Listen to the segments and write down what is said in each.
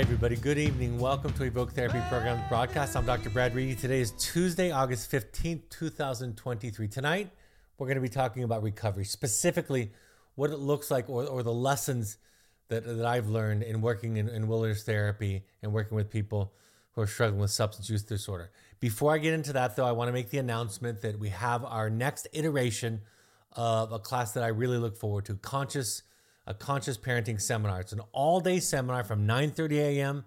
Hi, everybody. Good evening. Welcome to Evoke Therapy Program broadcast. I'm Dr. Brad Reedy. Today is Tuesday, August 15th, 2023. Tonight, we're going to be talking about recovery, specifically what it looks like or, or the lessons that, that I've learned in working in, in wilderness therapy and working with people who are struggling with substance use disorder. Before I get into that, though, I want to make the announcement that we have our next iteration of a class that I really look forward to conscious a conscious parenting seminar. It's an all-day seminar from 9:30 a.m.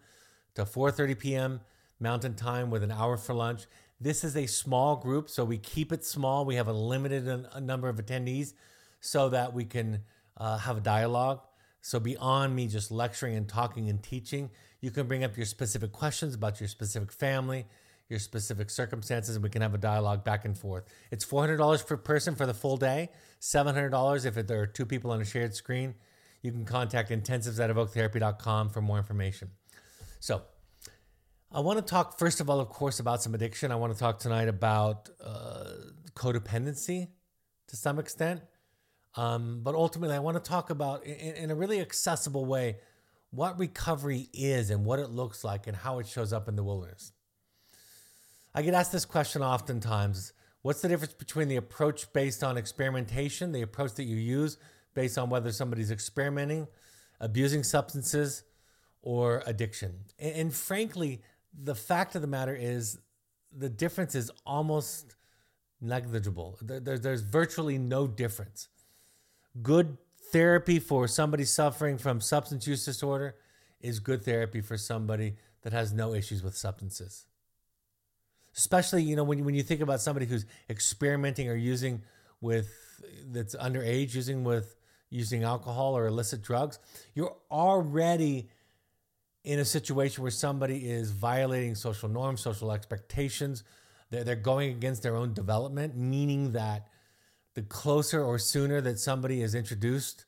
to 4:30 p.m. Mountain Time with an hour for lunch. This is a small group, so we keep it small. We have a limited number of attendees so that we can uh, have a dialogue. So beyond me just lecturing and talking and teaching, you can bring up your specific questions about your specific family, your specific circumstances, and we can have a dialogue back and forth. It's $400 per person for the full day, $700 if there are two people on a shared screen. You can contact intensives at evoketherapy.com for more information. So, I want to talk, first of all, of course, about some addiction. I want to talk tonight about uh, codependency to some extent. Um, but ultimately, I want to talk about, in, in a really accessible way, what recovery is and what it looks like and how it shows up in the wilderness. I get asked this question oftentimes What's the difference between the approach based on experimentation, the approach that you use based on whether somebody's experimenting, abusing substances, or addiction? And, and frankly, the fact of the matter is the difference is almost negligible. There, there, there's virtually no difference. Good therapy for somebody suffering from substance use disorder is good therapy for somebody that has no issues with substances especially you know when when you think about somebody who's experimenting or using with that's underage using with using alcohol or illicit drugs you're already in a situation where somebody is violating social norms social expectations they're, they're going against their own development meaning that the closer or sooner that somebody is introduced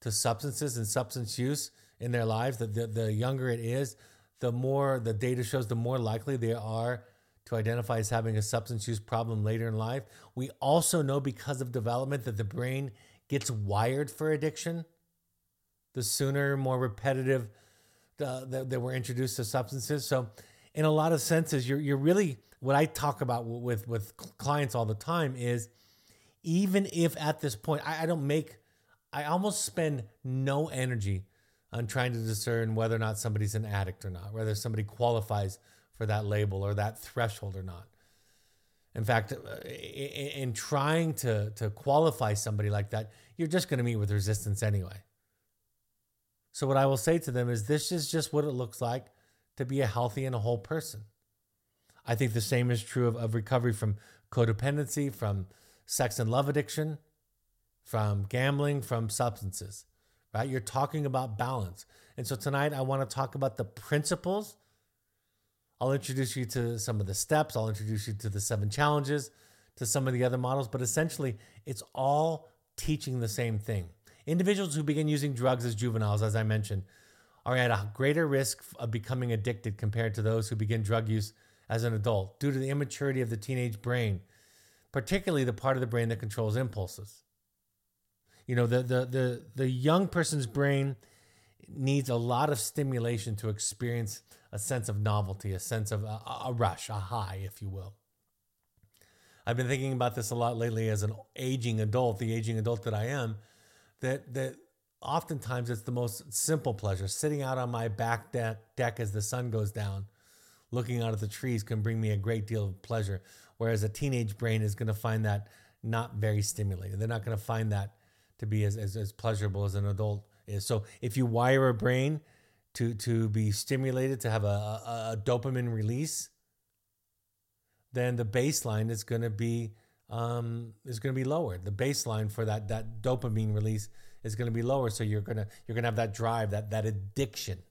to substances and substance use in their lives the, the, the younger it is the more the data shows the more likely they are to identify as having a substance use problem later in life. We also know because of development that the brain gets wired for addiction. The sooner, more repetitive uh, that, that we're introduced to substances. So, in a lot of senses, you're, you're really what I talk about with, with clients all the time is even if at this point I, I don't make, I almost spend no energy on trying to discern whether or not somebody's an addict or not, whether somebody qualifies for that label or that threshold or not. In fact, uh, in trying to, to qualify somebody like that, you're just going to meet with resistance anyway. So, what I will say to them is this is just what it looks like to be a healthy and a whole person. I think the same is true of, of recovery from codependency, from sex and love addiction, from gambling, from substances, right? You're talking about balance. And so, tonight I want to talk about the principles I'll introduce you to some of the steps. I'll introduce you to the seven challenges, to some of the other models, but essentially, it's all teaching the same thing. Individuals who begin using drugs as juveniles, as I mentioned, are at a greater risk of becoming addicted compared to those who begin drug use as an adult due to the immaturity of the teenage brain, particularly the part of the brain that controls impulses. You know, the the the, the young person's brain needs a lot of stimulation to experience a sense of novelty, a sense of a, a, rush, a high, if you will. I've been thinking about this a lot lately as an aging adult, the aging adult that I am, that that oftentimes it's the most simple pleasure. Sitting out on my back deck, deck as the sun goes down, looking out at the trees can bring me a great deal of pleasure. Whereas a teenage brain is going to find that not very stimulating. They're not going to find that to be as, as, as pleasurable as an adult is. So if you wire a brain to to be stimulated to have a, a, a dopamine release, then the baseline is going to be um, is going to be lower. The baseline for that that dopamine release is going to be lower. So you're gonna you're gonna have that drive, that that addiction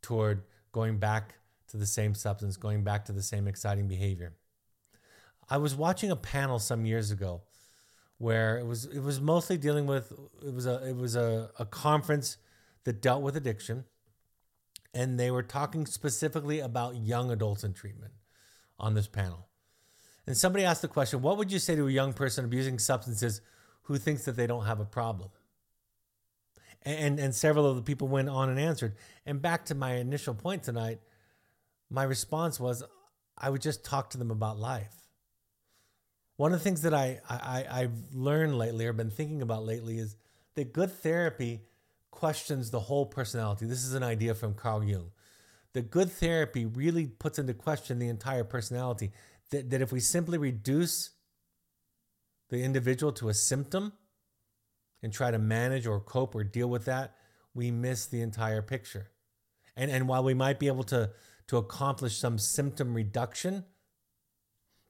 toward going back to the same substance, going back to the same exciting behavior. I was watching a panel some years ago where it was it was mostly dealing with it was a it was a, a conference that dealt with addiction and they were talking specifically about young adults in treatment on this panel and somebody asked the question what would you say to a young person abusing substances who thinks that they don't have a problem And, and several of the people went on and answered. And back to my initial point tonight, my response was I would just talk to them about life. One of the things that I, I, I've learned lately or been thinking about lately is that good therapy questions the whole personality. This is an idea from Carl Jung. The good therapy really puts into question the entire personality. That, that if we simply reduce the individual to a symptom and try to manage or cope or deal with that, we miss the entire picture. And, and while we might be able to, to accomplish some symptom reduction,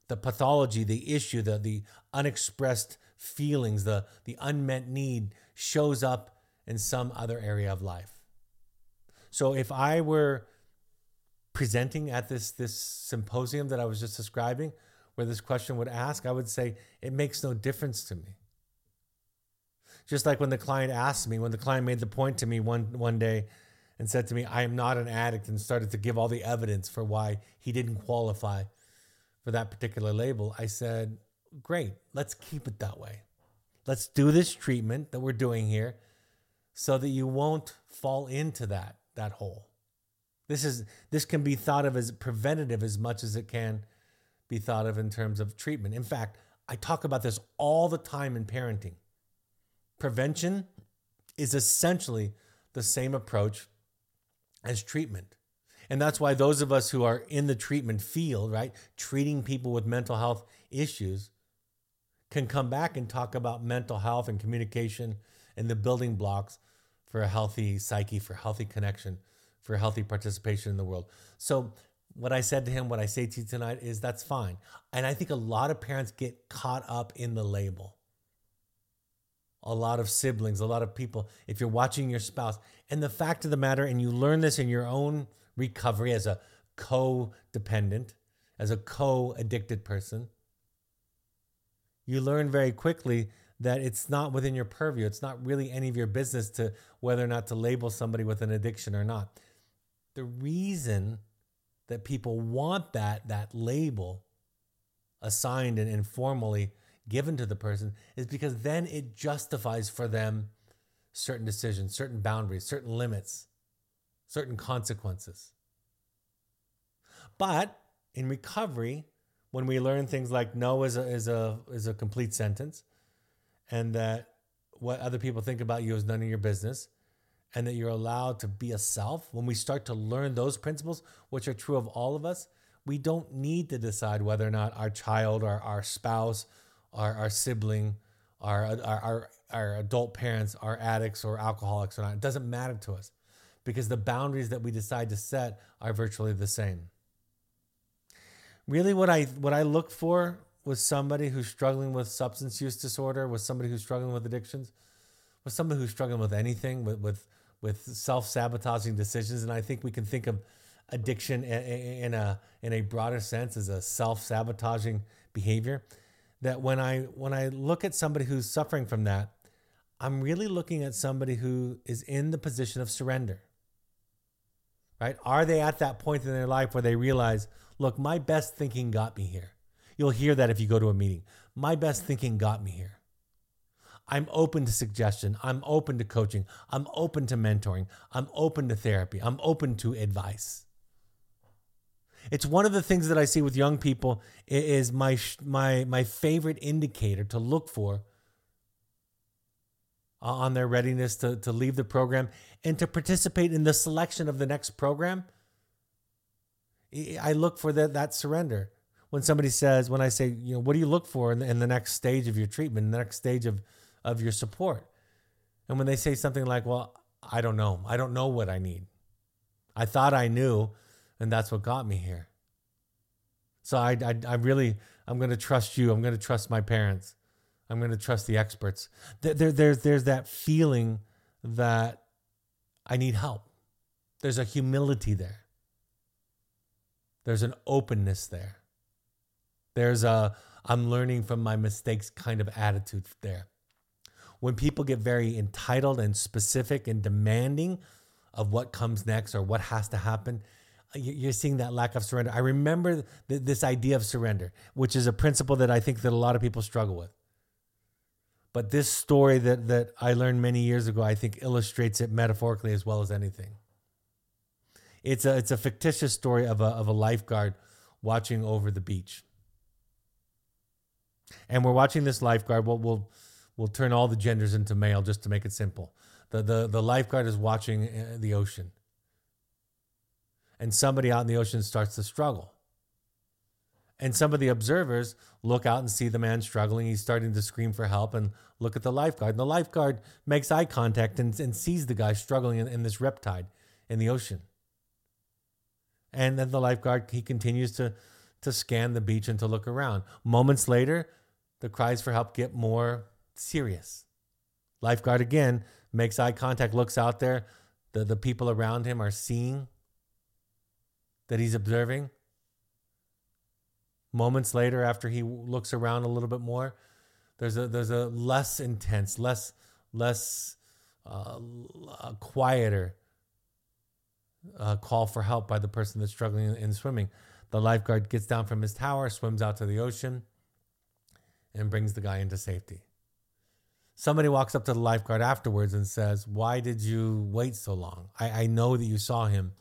the pathology, the issue, the, the unexpressed feelings, the, the unmet need shows up in some other area of life. So if I were presenting at this this symposium that I was just describing, where this question would ask, I would say it makes no difference to me. Just like when the client asked me, when the client made the point to me one one day and said to me, I am not an addict, and started to give all the evidence for why he didn't qualify for that particular label, I said, Great, let's keep it that way. Let's do this treatment that we're doing here so that you won't fall into that, that hole. This is this can be thought of as preventative as much as it can be thought of in terms of treatment. In fact, I talk about this all the time in parenting. Prevention is essentially the same approach as treatment. And that's why those of us who are in the treatment field, right, treating people with mental health issues, can come back and talk about mental health and communication and the building blocks for a healthy psyche, for healthy connection, for healthy participation in the world. So, what I said to him, what I say to you tonight is that's fine. And I think a lot of parents get caught up in the label. A lot of siblings, a lot of people, if you're watching your spouse, and the fact of the matter, and you learn this in your own recovery as a co-dependent, as a co-addicted person, you learn very quickly that it's not within your purview. It's not really any of your business to whether or not to label somebody with an addiction or not. The reason that people want that that label assigned and informally given to the person is because then it justifies for them certain decisions, certain boundaries, certain limits, certain consequences. But in recovery, when we learn things like no is a, is a, is a complete sentence, and that what other people think about you is none of your business, and that you're allowed to be a self, when we start to learn those principles, which are true of all of us, we don't need to decide whether or not our child or our spouse, our, our sibling, our, our, our, our adult parents are addicts or alcoholics or not. It doesn't matter to us because the boundaries that we decide to set are virtually the same really what I what I look for with somebody who's struggling with substance use disorder, with somebody who's struggling with addictions, with somebody who's struggling with anything, with with with self-sabotaging decisions, and I think we can think of addiction in a in a broader sense as a self-sabotaging behavior. That when I when I look at somebody who's suffering from that, I'm really looking at somebody who is in the position of surrender. Right? Are they at that point in their life where they realize, Look, my best thinking got me here. You'll hear that if you go to a meeting. My best thinking got me here. I'm open to suggestion. I'm open to coaching. I'm open to mentoring. I'm open to therapy. I'm open to advice. It's one of the things that I see with young people is my my my favorite indicator to look for uh, on their readiness to, to leave the program and to participate in the selection of the next program I look for that that surrender. When somebody says, when I say, you know, what do you look for in the, in the next stage of your treatment, the next stage of of your support? And when they say something like, well, I don't know, I don't know what I need. I thought I knew, and that's what got me here. So I, I, I really, I'm going to trust you. I'm going to trust my parents. I'm going to trust the experts. There, there, there's, there's that feeling that I need help. There's a humility there. There's an openness there. There's a I'm learning from my mistakes kind of attitude there. When people get very entitled and specific and demanding of what comes next or what has to happen, uh, you're seeing that lack of surrender. I remember th- this idea of surrender, which is a principle that I think that a lot of people struggle with. But this story that, that I learned many years ago, I think illustrates it metaphorically as well as anything. It's a, it's a fictitious story of a, of a lifeguard watching over the beach. And we're watching this lifeguard. We'll, we'll, we'll turn all the genders into male just to make it simple. The, the, the lifeguard is watching uh, the ocean. And somebody out in the ocean starts to struggle. And some of the observers look out and see the man struggling. He's starting to scream for help and look at the lifeguard. And the lifeguard makes eye contact and, and sees the guy struggling in, in this riptide in the ocean. And then the lifeguard, he continues to, to scan the beach and to look around. Moments later, the cries for help get more serious. Lifeguard again makes eye contact, looks out there. The, the people around him are seeing that he's observing Moments later, after he looks around a little bit more, there's a there's a less intense, less less uh, quieter uh, call for help by the person that's struggling in, in swimming. The lifeguard gets down from his tower, swims out to the ocean, and brings the guy into safety. Somebody walks up to the lifeguard afterwards and says, Why did you wait so long? I, I know that you saw him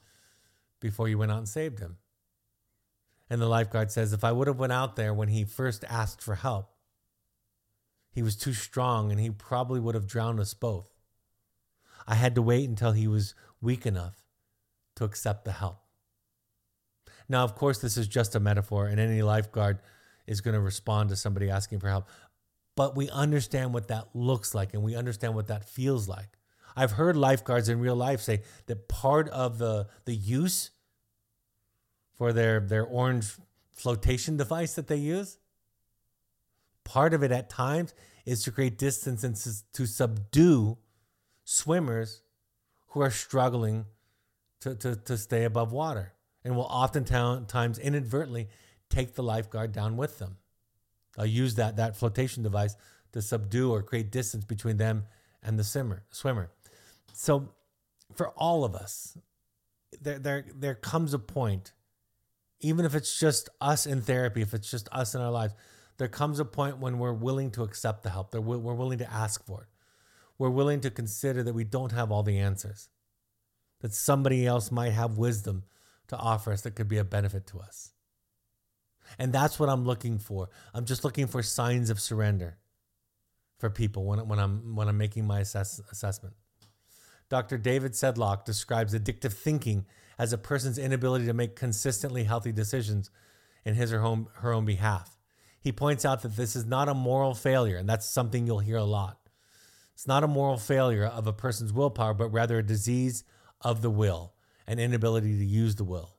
before you went out and saved him. And the lifeguard says, if I would have went out there when he first asked for help, he was too strong and he probably would have drowned us both. I had to wait until he was weak enough to accept the help. Now, of course, this is just a metaphor, and any lifeguard is going to respond to somebody asking for help. But we understand what that looks like and we understand what that feels like. I've heard lifeguards in real life say that part of the, the use for their, their orange flotation device that they use. Part of it at times is to create distance and to subdue swimmers who are struggling to, to, to stay above water and will oftentimes inadvertently take the lifeguard down with them. I'll use that, that flotation device to subdue or create distance between them and the swimmer. swimmer. So, for all of us, there, there, there comes a point even if it's just us in therapy, if it's just us in our lives, there comes a point when we're willing to accept the help, that we're willing to ask for it. We're willing to consider that we don't have all the answers, that somebody else might have wisdom to offer us that could be a benefit to us. And that's what I'm looking for. I'm just looking for signs of surrender for people when, when, I'm, when I'm making my assess, assessment. Dr. David Sedlock describes addictive thinking as a person's inability to make consistently healthy decisions in his or home, her own behalf. He points out that this is not a moral failure, and that's something you'll hear a lot. It's not a moral failure of a person's willpower, but rather a disease of the will, an inability to use the will.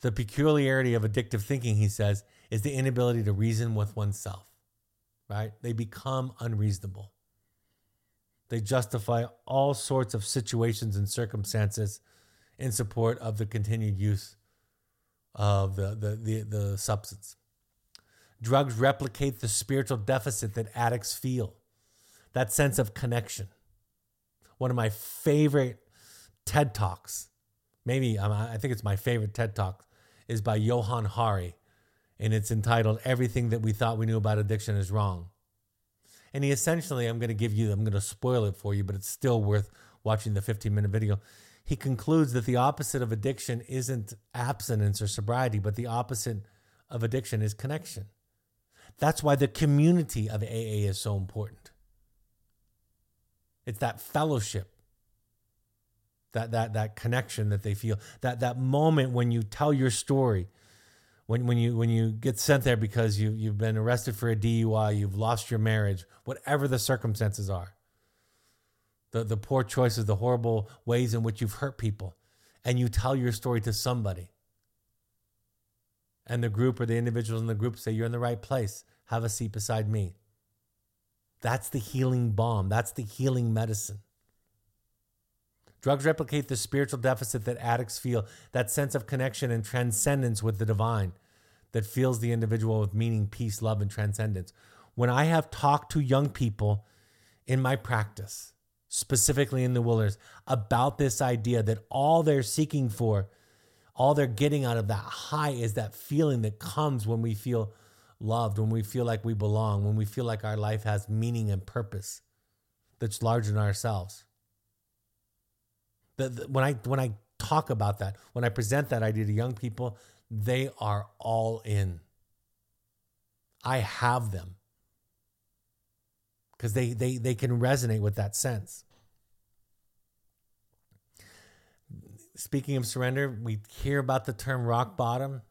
The peculiarity of addictive thinking, he says, is the inability to reason with oneself, right? They become unreasonable. They justify all sorts of situations and circumstances in support of the continued use of the, the, the, the substance. Drugs replicate the spiritual deficit that addicts feel, that sense of connection. One of my favorite TED Talks, maybe um, I think it's my favorite TED Talk, is by Johann Hari, and it's entitled Everything That We Thought We Knew About Addiction Is Wrong. And he essentially, I'm going to give you, I'm going to spoil it for you, but it's still worth watching the 15 minute video he concludes that the opposite of addiction isn't abstinence or sobriety, but the opposite of addiction is connection. That's why the community of AA is so important. It's that fellowship, that, that, that connection that they feel, that, that moment when you tell your story, when, when, you, when you get sent there because you, you've been arrested for a DUI, you've lost your marriage, whatever the circumstances are the, the poor choices, the horrible ways in which you've hurt people, and you tell your story to somebody. And the group or the individuals in the group say, You're in the right place. Have a seat beside me. That's the healing balm. That's the healing medicine. Drugs replicate the spiritual deficit that addicts feel, that sense of connection and transcendence with the divine that fills the individual with meaning, peace, love, and transcendence. When I have talked to young people in my practice, specifically in the wilderness, about this idea that all they're seeking for, all they're getting out of that high is that feeling that comes when we feel loved, when we feel like we belong, when we feel like our life has meaning and purpose that's larger than ourselves. The, the, when I when I talk about that, when I present that idea to young people, they are all in. I have them because they, they, they can resonate with that sense. Speaking of surrender, we hear about the term rock bottom.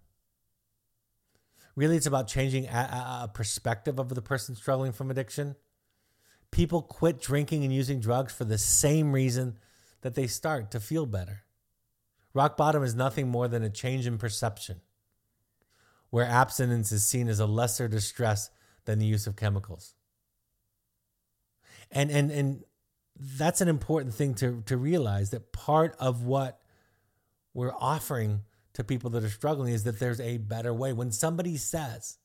Really, it's about changing a, a perspective of the person struggling from addiction. People quit drinking and using drugs for the same reason that they start to feel better. Rock bottom is nothing more than a change in perception, where abstinence is seen as a lesser distress than the use of chemicals. And and and that's an important thing to to realize that part of what we're offering to people that are struggling is that there's a better way. When somebody says,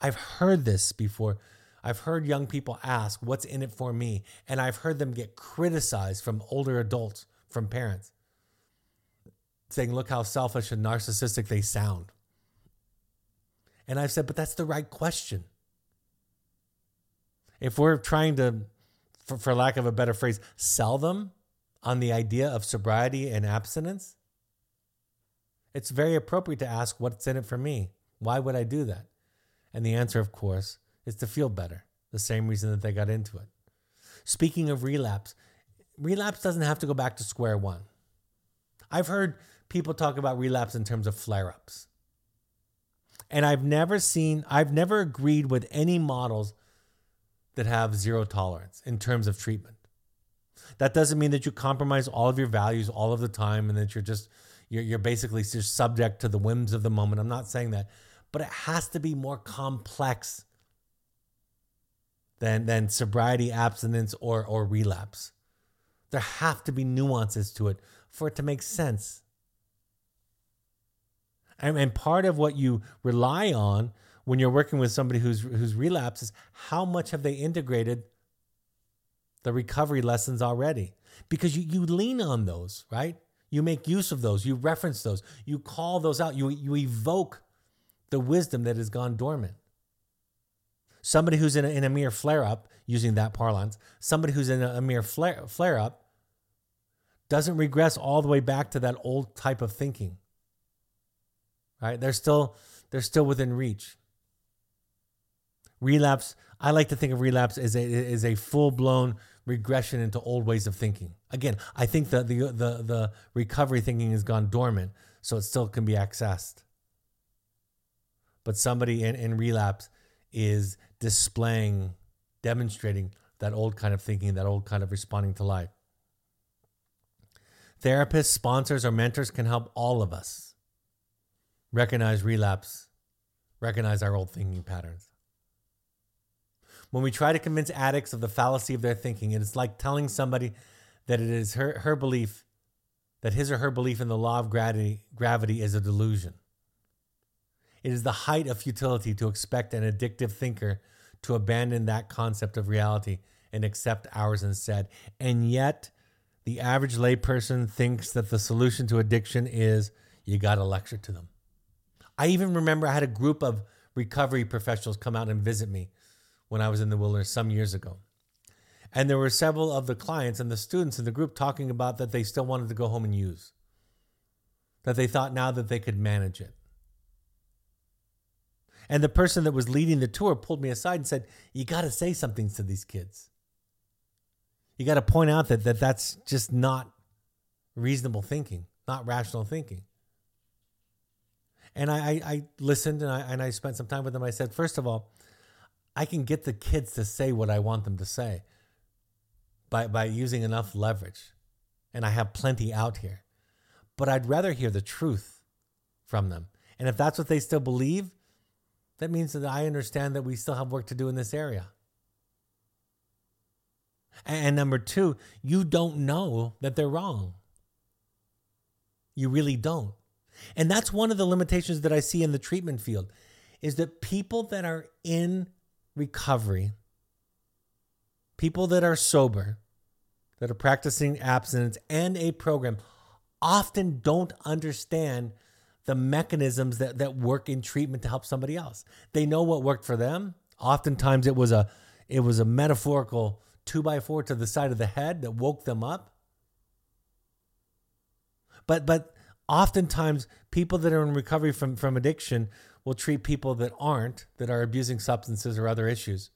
I've heard this before. I've heard young people ask, What's in it for me? And I've heard them get criticized from older adults, from parents saying, look how selfish and narcissistic they sound. And I've said, but that's the right question. If we're trying to, for, for lack of a better phrase, sell them on the idea of sobriety and abstinence, it's very appropriate to ask, what's in it for me? Why would I do that? And the answer, of course, is to feel better, the same reason that they got into it. Speaking of relapse, relapse doesn't have to go back to square one. I've heard people talk about relapse in terms of flare ups. And I've never seen, I've never agreed with any models that have zero tolerance in terms of treatment. That doesn't mean that you compromise all of your values all of the time and that you're just, you're, you're basically just subject to the whims of the moment. I'm not saying that, but it has to be more complex than, than sobriety, abstinence, or, or relapse. There have to be nuances to it for it to make sense. And, and part of what you rely on when you're working with somebody who's who's relapsed is how much have they integrated the recovery lessons already? Because you, you lean on those, right? You make use of those, you reference those, you call those out, you, you evoke the wisdom that has gone dormant. Somebody who's in a, in a mere flare up, using that parlance, somebody who's in a, a mere flare, flare up doesn't regress all the way back to that old type of thinking right? They're still they're still within reach. Relapse, I like to think of relapse as a is a full blown regression into old ways of thinking. Again, I think that the the the recovery thinking has gone dormant, so it still can be accessed. But somebody in, in relapse is displaying, demonstrating that old kind of thinking, that old kind of responding to life. Therapists, sponsors, or mentors can help all of us recognize relapse, recognize our old thinking patterns. When we try to convince addicts of the fallacy of their thinking, it is like telling somebody that it is her, her belief, that his or her belief in the law of gravity, gravity is a delusion. It is the height of futility to expect an addictive thinker to abandon that concept of reality and accept ours instead. And yet, the average layperson thinks that the solution to addiction is you got to lecture to them. I even remember I had a group of recovery professionals come out and visit me when I was in the wilderness some years ago. And there were several of the clients and the students in the group talking about that they still wanted to go home and use, that they thought now that they could manage it. And the person that was leading the tour pulled me aside and said, You got to say something to these kids. You got to point out that, that that's just not reasonable thinking, not rational thinking. And I, I, I listened and I, and I spent some time with them. I said, first of all, I can get the kids to say what I want them to say by, by using enough leverage. And I have plenty out here. But I'd rather hear the truth from them. And if that's what they still believe, that means that I understand that we still have work to do in this area. And number two, you don't know that they're wrong. You really don't. And that's one of the limitations that I see in the treatment field is that people that are in recovery, people that are sober, that are practicing abstinence and a program often don't understand the mechanisms that, that work in treatment to help somebody else. They know what worked for them. Oftentimes it was a it was a metaphorical two by four to the side of the head that woke them up. But but oftentimes people that are in recovery from, from addiction will treat people that aren't, that are abusing substances or other issues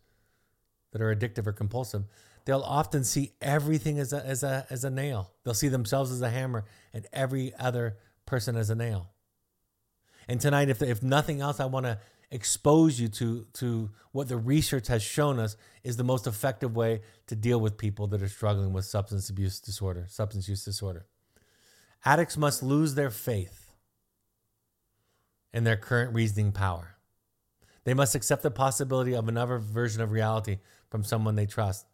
that are addictive or compulsive. They'll often see everything as a, as a, as a nail. They'll see themselves as a hammer and every other person as a nail. And tonight, if, if nothing else, I want to expose you to, to what the research has shown us is the most effective way to deal with people that are struggling with substance abuse disorder, substance use disorder. Addicts must lose their faith in their current reasoning power. They must accept the possibility of another version of reality from someone they trust.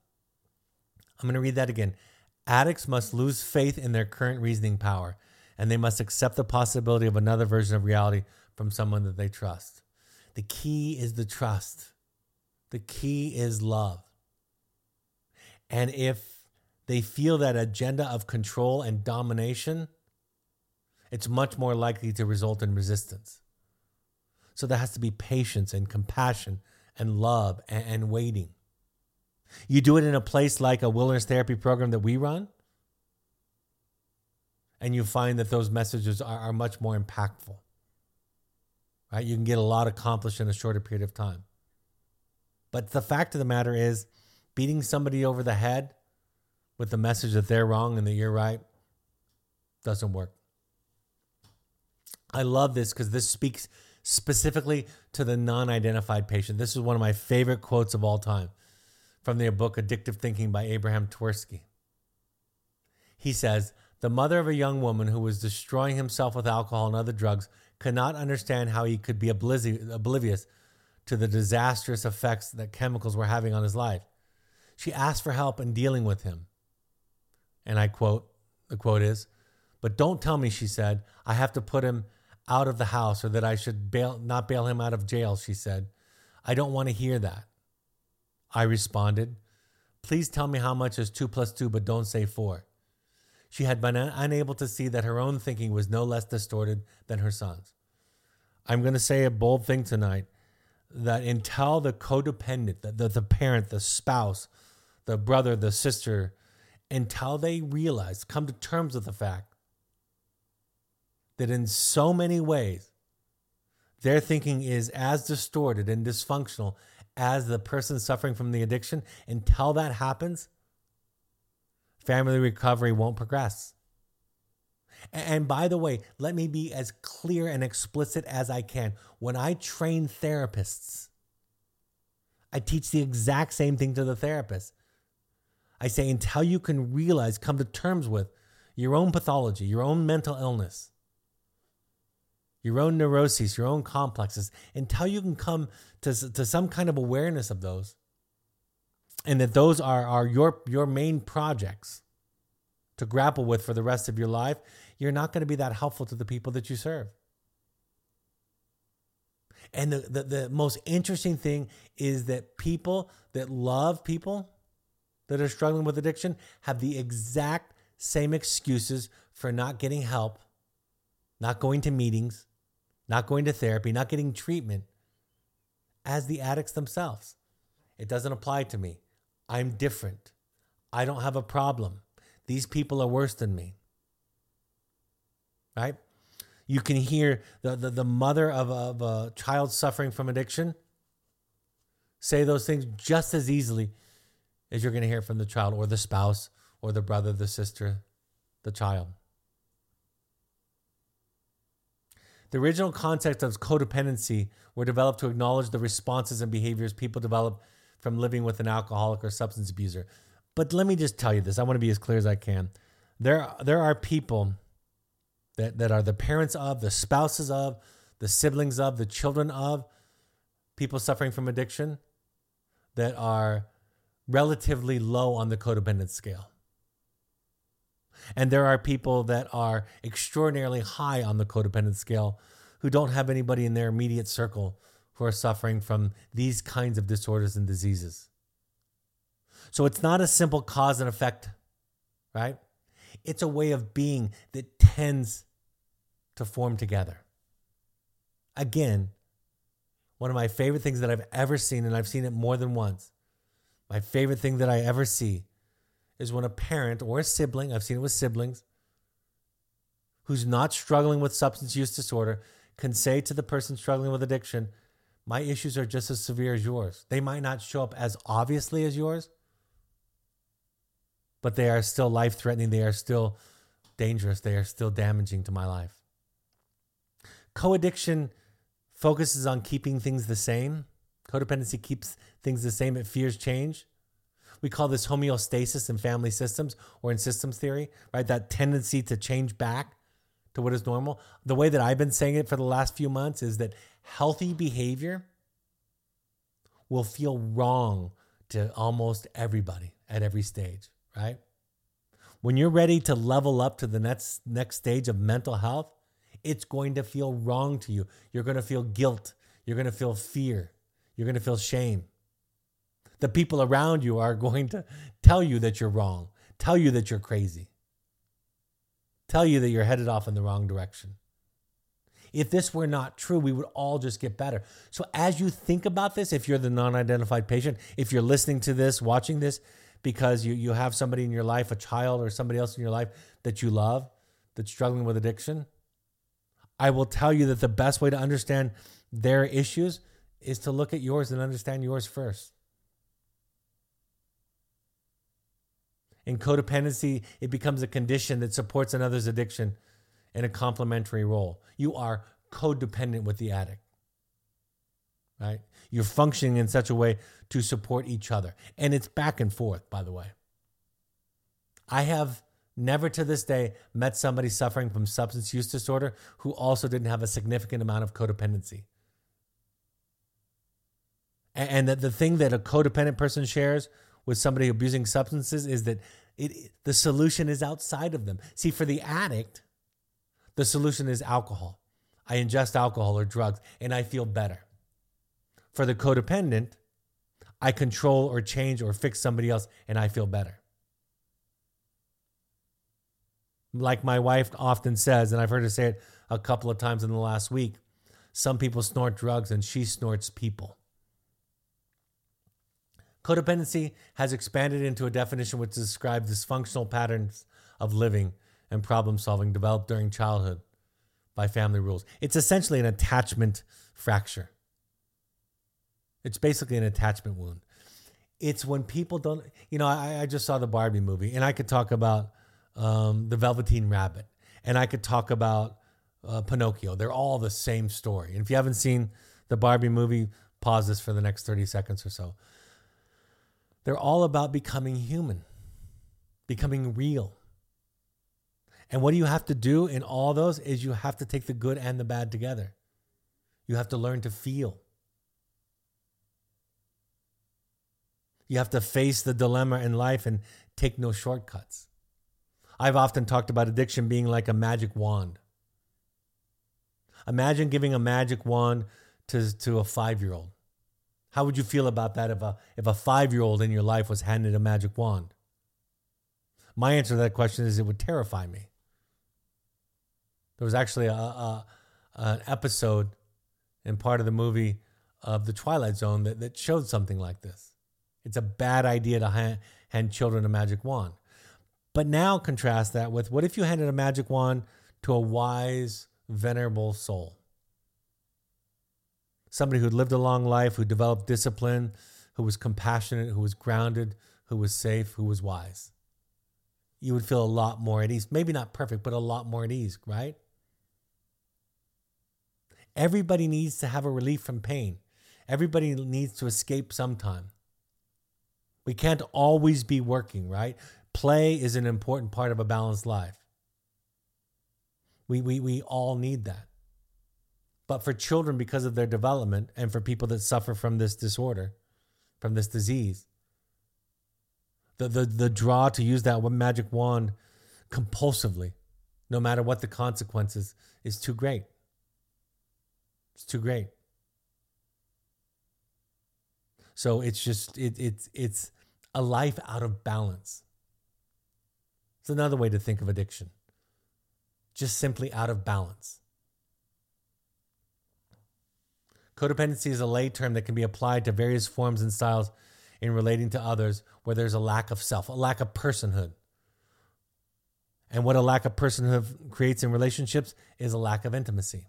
I'm going to read that again. Addicts must lose faith in their current reasoning power, and they must accept the possibility of another version of reality from someone that they trust. The key is the trust, the key is love. And if they feel that agenda of control and domination, it's much more likely to result in resistance. So there has to be patience and compassion and love and, and waiting. You do it in a place like a wilderness therapy program that we run, and you find that those messages are, are much more impactful. Right? You can get a lot accomplished in a shorter period of time. But the fact of the matter is, beating somebody over the head with the message that they're wrong and that you're right doesn't work. I love this because this speaks specifically to the non identified patient. This is one of my favorite quotes of all time from the book Addictive Thinking by Abraham Twerski. He says, The mother of a young woman who was destroying himself with alcohol and other drugs could not understand how he could be oblivious to the disastrous effects that chemicals were having on his life. She asked for help in dealing with him. And I quote, the quote is, But don't tell me, she said, I have to put him out of the house or that I should bail, not bail him out of jail, she said. I don't want to hear that. I responded, Please tell me how much is two plus two, but don't say four. She had been unable to see that her own thinking was no less distorted than her son's. I'm going to say a bold thing tonight that until the codependent, the, the, the parent, the spouse, the brother, the sister, until they realize, come to terms with the fact that in so many ways, their thinking is as distorted and dysfunctional as the person suffering from the addiction, until that happens, family recovery won't progress. And by the way, let me be as clear and explicit as I can. When I train therapists, I teach the exact same thing to the therapist. I say, until you can realize, come to terms with your own pathology, your own mental illness, your own neuroses, your own complexes, until you can come to, to some kind of awareness of those, and that those are, are your, your main projects to grapple with for the rest of your life, you're not going to be that helpful to the people that you serve. And the, the, the most interesting thing is that people that love people that are struggling with addiction have the exact same excuses for not getting help, not going to meetings, not going to therapy, not getting treatment as the addicts themselves. It doesn't apply to me. I'm different. I don't have a problem. These people are worse than me. Right? You can hear the, the, the mother of a, of a child suffering from addiction say those things just as easily as you're going to hear from the child or the spouse or the brother, the sister, the child. The original concept of codependency were developed to acknowledge the responses and behaviors people develop from living with an alcoholic or substance abuser. But let me just tell you this. I want to be as clear as I can. There, there are people that, that are the parents of, the spouses of, the siblings of, the children of people suffering from addiction that are relatively low on the codependent scale. And there are people that are extraordinarily high on the codependent scale who don't have anybody in their immediate circle who are suffering from these kinds of disorders and diseases. So it's not a simple cause and effect, right? It's a way of being that tends to form together. Again, one of my favorite things that I've ever seen, and I've seen it more than once. My favorite thing that I ever see is when a parent or a sibling, I've seen it with siblings, who's not struggling with substance use disorder can say to the person struggling with addiction, My issues are just as severe as yours. They might not show up as obviously as yours, but they are still life threatening. They are still dangerous. They are still damaging to my life. Co addiction focuses on keeping things the same. Codependency keeps things the same, it fears change. We call this homeostasis in family systems or in systems theory, right? That tendency to change back to what is normal. The way that I've been saying it for the last few months is that healthy behavior will feel wrong to almost everybody at every stage, right? When you're ready to level up to the next next stage of mental health, it's going to feel wrong to you. You're going to feel guilt, you're going to feel fear, you're going to feel shame. The people around you are going to tell you that you're wrong, tell you that you're crazy tell you that you're headed off in the wrong direction. If this were not true, we would all just get better. So, as you think about this, if you're the non identified patient, if you're listening to this, watching this, because you, you have somebody in your life, a child or somebody else in your life that you love that's struggling with addiction, I will tell you that the best way to understand their issues is to look at yours and understand yours first. In codependency, it becomes a condition that supports another's addiction in a complementary role. You are codependent with the addict, right? You're functioning in such a way to support each other. And it's back and forth, by the way. I have never to this day met somebody suffering from substance use disorder who also didn't have a significant amount of codependency. And the, the thing that a codependent person shares with somebody abusing substances is that it, the solution is outside of them. See, for the addict, the solution is alcohol. I ingest alcohol or drugs and I feel better. For the codependent, I control or change or fix somebody else and I feel better. Like my wife often says, and I've heard her say it a couple of times in the last week some people snort drugs and she snorts people. Codependency has expanded into a definition which describes dysfunctional patterns of living and problem solving developed during childhood by family rules. It's essentially an attachment fracture. It's basically an attachment wound. It's when people don't, you know, I, I just saw the Barbie movie and I could talk about um, the Velveteen Rabbit and I could talk about uh, Pinocchio. They're all the same story. And if you haven't seen the Barbie movie, pause this for the next 30 seconds or so. They're all about becoming human, becoming real. And what do you have to do in all those is you have to take the good and the bad together. You have to learn to feel. You have to face the dilemma in life and take no shortcuts. I've often talked about addiction being like a magic wand. Imagine giving a magic wand to, to a five year old. How would you feel about that if a if a five year old in your life was handed a magic wand? My answer to that question is it would terrify me. There was actually a, a an episode in part of the movie of the Twilight Zone that, that showed something like this. It's a bad idea to hand, hand children a magic wand. But now contrast that with what if you handed a magic wand to a wise, venerable soul? somebody who'd lived a long life, who developed discipline, who was compassionate, who was grounded, who was safe, who was wise. You would feel a lot more at ease. Maybe not perfect, but a lot more at ease, right? Everybody needs to have a relief from pain. Everybody needs to escape sometime. We can't always be working, right? Play is an important part of a balanced life. We, we, we all need that. But for children, because of their development, and for people that suffer from this disorder, from this disease, the, the, the draw to use that magic wand compulsively, no matter what the consequences, is too great. It's too great. So it's just it, it's it's a life out of balance. It's another way to think of addiction. Just simply out of balance. Codependency is a lay term that can be applied to various forms and styles in relating to others where there's a lack of self, a lack of personhood. And what a lack of personhood creates in relationships is a lack of intimacy.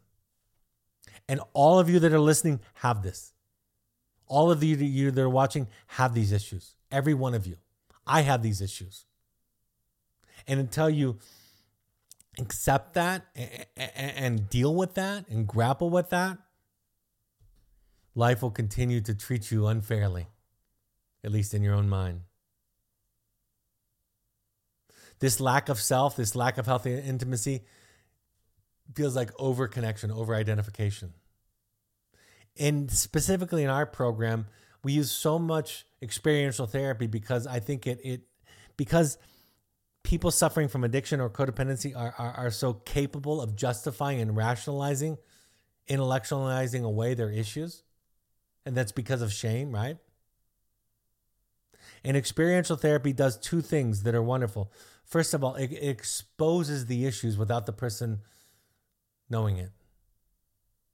And all of you that are listening have this. All of you, you that are watching have these issues. Every one of you. I have these issues. And until you accept that and deal with that and grapple with that, life will continue to treat you unfairly, at least in your own mind. This lack of self, this lack of healthy intimacy feels like over connection, over identification. And specifically in our program, we use so much experiential therapy because I think it it because people suffering from addiction or codependency are, are, are so capable of justifying and rationalizing, intellectualizing away their issues. And that's because of shame, right? And experiential therapy does two things that are wonderful. First of all, it, it exposes the issues without the person knowing it.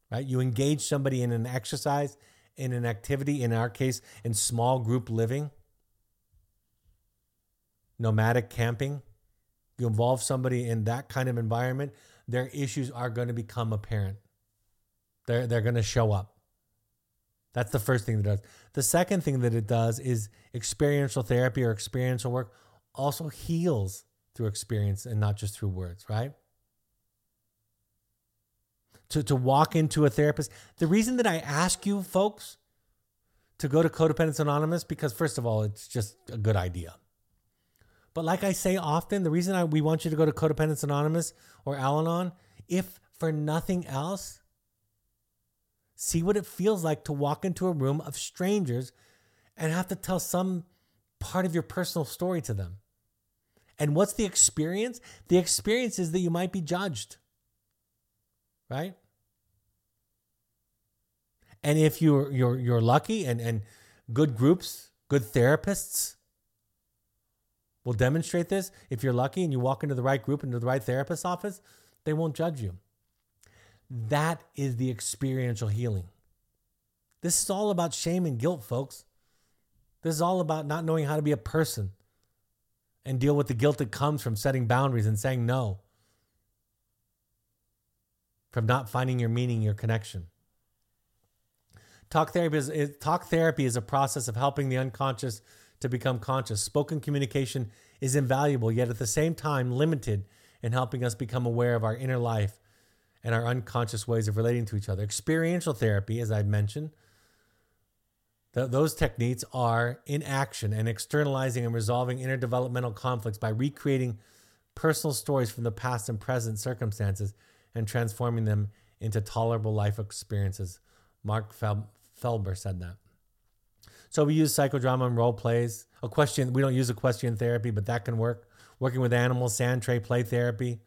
Right? You engage somebody in an exercise, in an activity, in our case, in small group living, nomadic camping. You involve somebody in that kind of environment, their issues are going to become apparent. They're, they're going to show up. That's the first thing that does. The second thing that it does is experiential therapy or experiential work also heals through experience and not just through words, right? To, to walk into a therapist. The reason that I ask you folks to go to Codependence Anonymous, because first of all, it's just a good idea. But like I say often, the reason I, we want you to go to Codependence Anonymous or Al Anon, if for nothing else, see what it feels like to walk into a room of strangers and have to tell some part of your personal story to them. And what's the experience? The experience is that you might be judged. Right? And if you're you're you're lucky and, and good groups, good therapists will demonstrate this. If you're lucky and you walk into the right group, into the right therapist's office, they won't judge you. That is the experiential healing. This is all about shame and guilt, folks. This is all about not knowing how to be a person and deal with the guilt that comes from setting boundaries and saying no, from not finding your meaning, your connection. Talk therapy is, talk therapy is a process of helping the unconscious to become conscious. Spoken communication is invaluable, yet at the same time limited in helping us become aware of our inner life and our unconscious ways of relating to each other. Experiential therapy, as I mentioned, th- those techniques are in action and externalizing and resolving interdevelopmental conflicts by recreating personal stories from the past and present circumstances and transforming them into tolerable life experiences. Mark Fel- Felber said that. So we use psychodrama and role plays. A question we don't use equestrian therapy, but that can work. Working with animals, sand tray play therapy.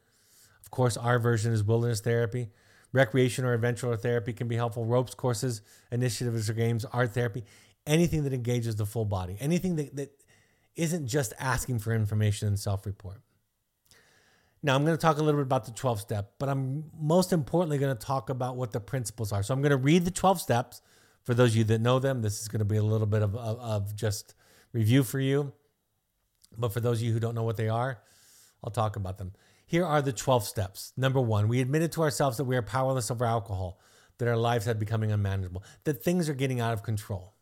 Of course, our version is wilderness therapy. Recreation or adventure therapy can be helpful. Ropes courses, initiatives or games, art therapy, anything that engages the full body, anything that, that isn't just asking for information and self report. Now, I'm going to talk a little bit about the 12 step, but I'm most importantly going to talk about what the principles are. So I'm going to read the 12 steps for those of you that know them, this is going to be a little bit of, of, of just review for you. But for those of you who don't know what they are, I'll talk about them. Here are the 12 steps. Number one, we admitted to ourselves that we are powerless over alcohol, that our lives had becoming unmanageable, that things are getting out of control.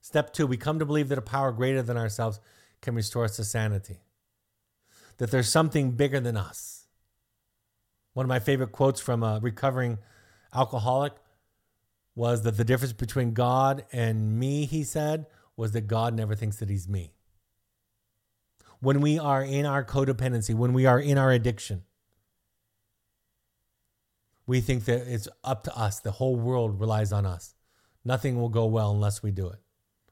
Step two, we come to believe that a power greater than ourselves can restore us to sanity, that there's something bigger than us. One of my favorite quotes from a recovering alcoholic was that the difference between God and me, he said, was that God never thinks that he's me. When we are in our codependency, when we are in our addiction, we think that it's up to us. The whole world relies on us. Nothing will go well unless we do it.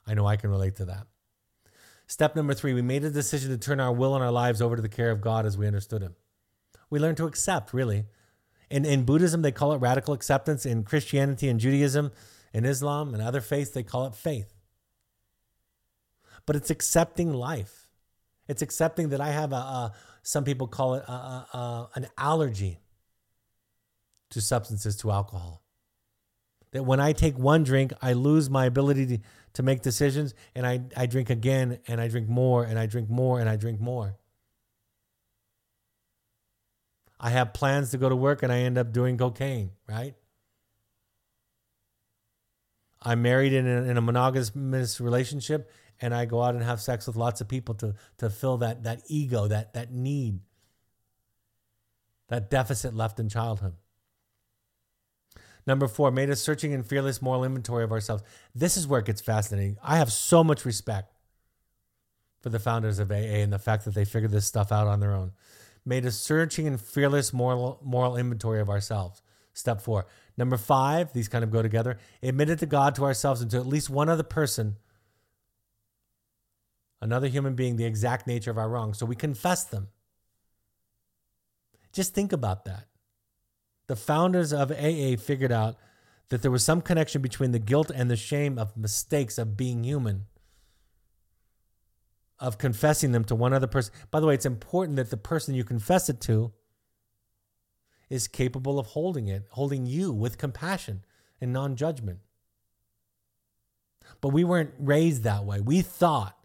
I know I can relate to that. Step number three, we made a decision to turn our will and our lives over to the care of God as we understood Him. We learned to accept, really, in, in Buddhism, they call it radical acceptance. In Christianity and Judaism, in Islam and other faiths, they call it faith. But it's accepting life. It's accepting that I have a, a some people call it a, a, an allergy to substances, to alcohol. that when I take one drink, I lose my ability to, to make decisions and I, I drink again and I drink more and I drink more and I drink more. I have plans to go to work and I end up doing cocaine, right? I'm married in a, in a monogamous relationship and I go out and have sex with lots of people to, to fill that, that ego, that, that need, that deficit left in childhood. Number four, made a searching and fearless moral inventory of ourselves. This is where it gets fascinating. I have so much respect for the founders of AA and the fact that they figured this stuff out on their own made a searching and fearless moral, moral inventory of ourselves. Step four. Number five, these kind of go together, admitted to God, to ourselves, and to at least one other person, another human being, the exact nature of our wrongs. So we confess them. Just think about that. The founders of AA figured out that there was some connection between the guilt and the shame of mistakes of being human of confessing them to one other person. By the way, it's important that the person you confess it to is capable of holding it, holding you with compassion and non judgment. But we weren't raised that way. We thought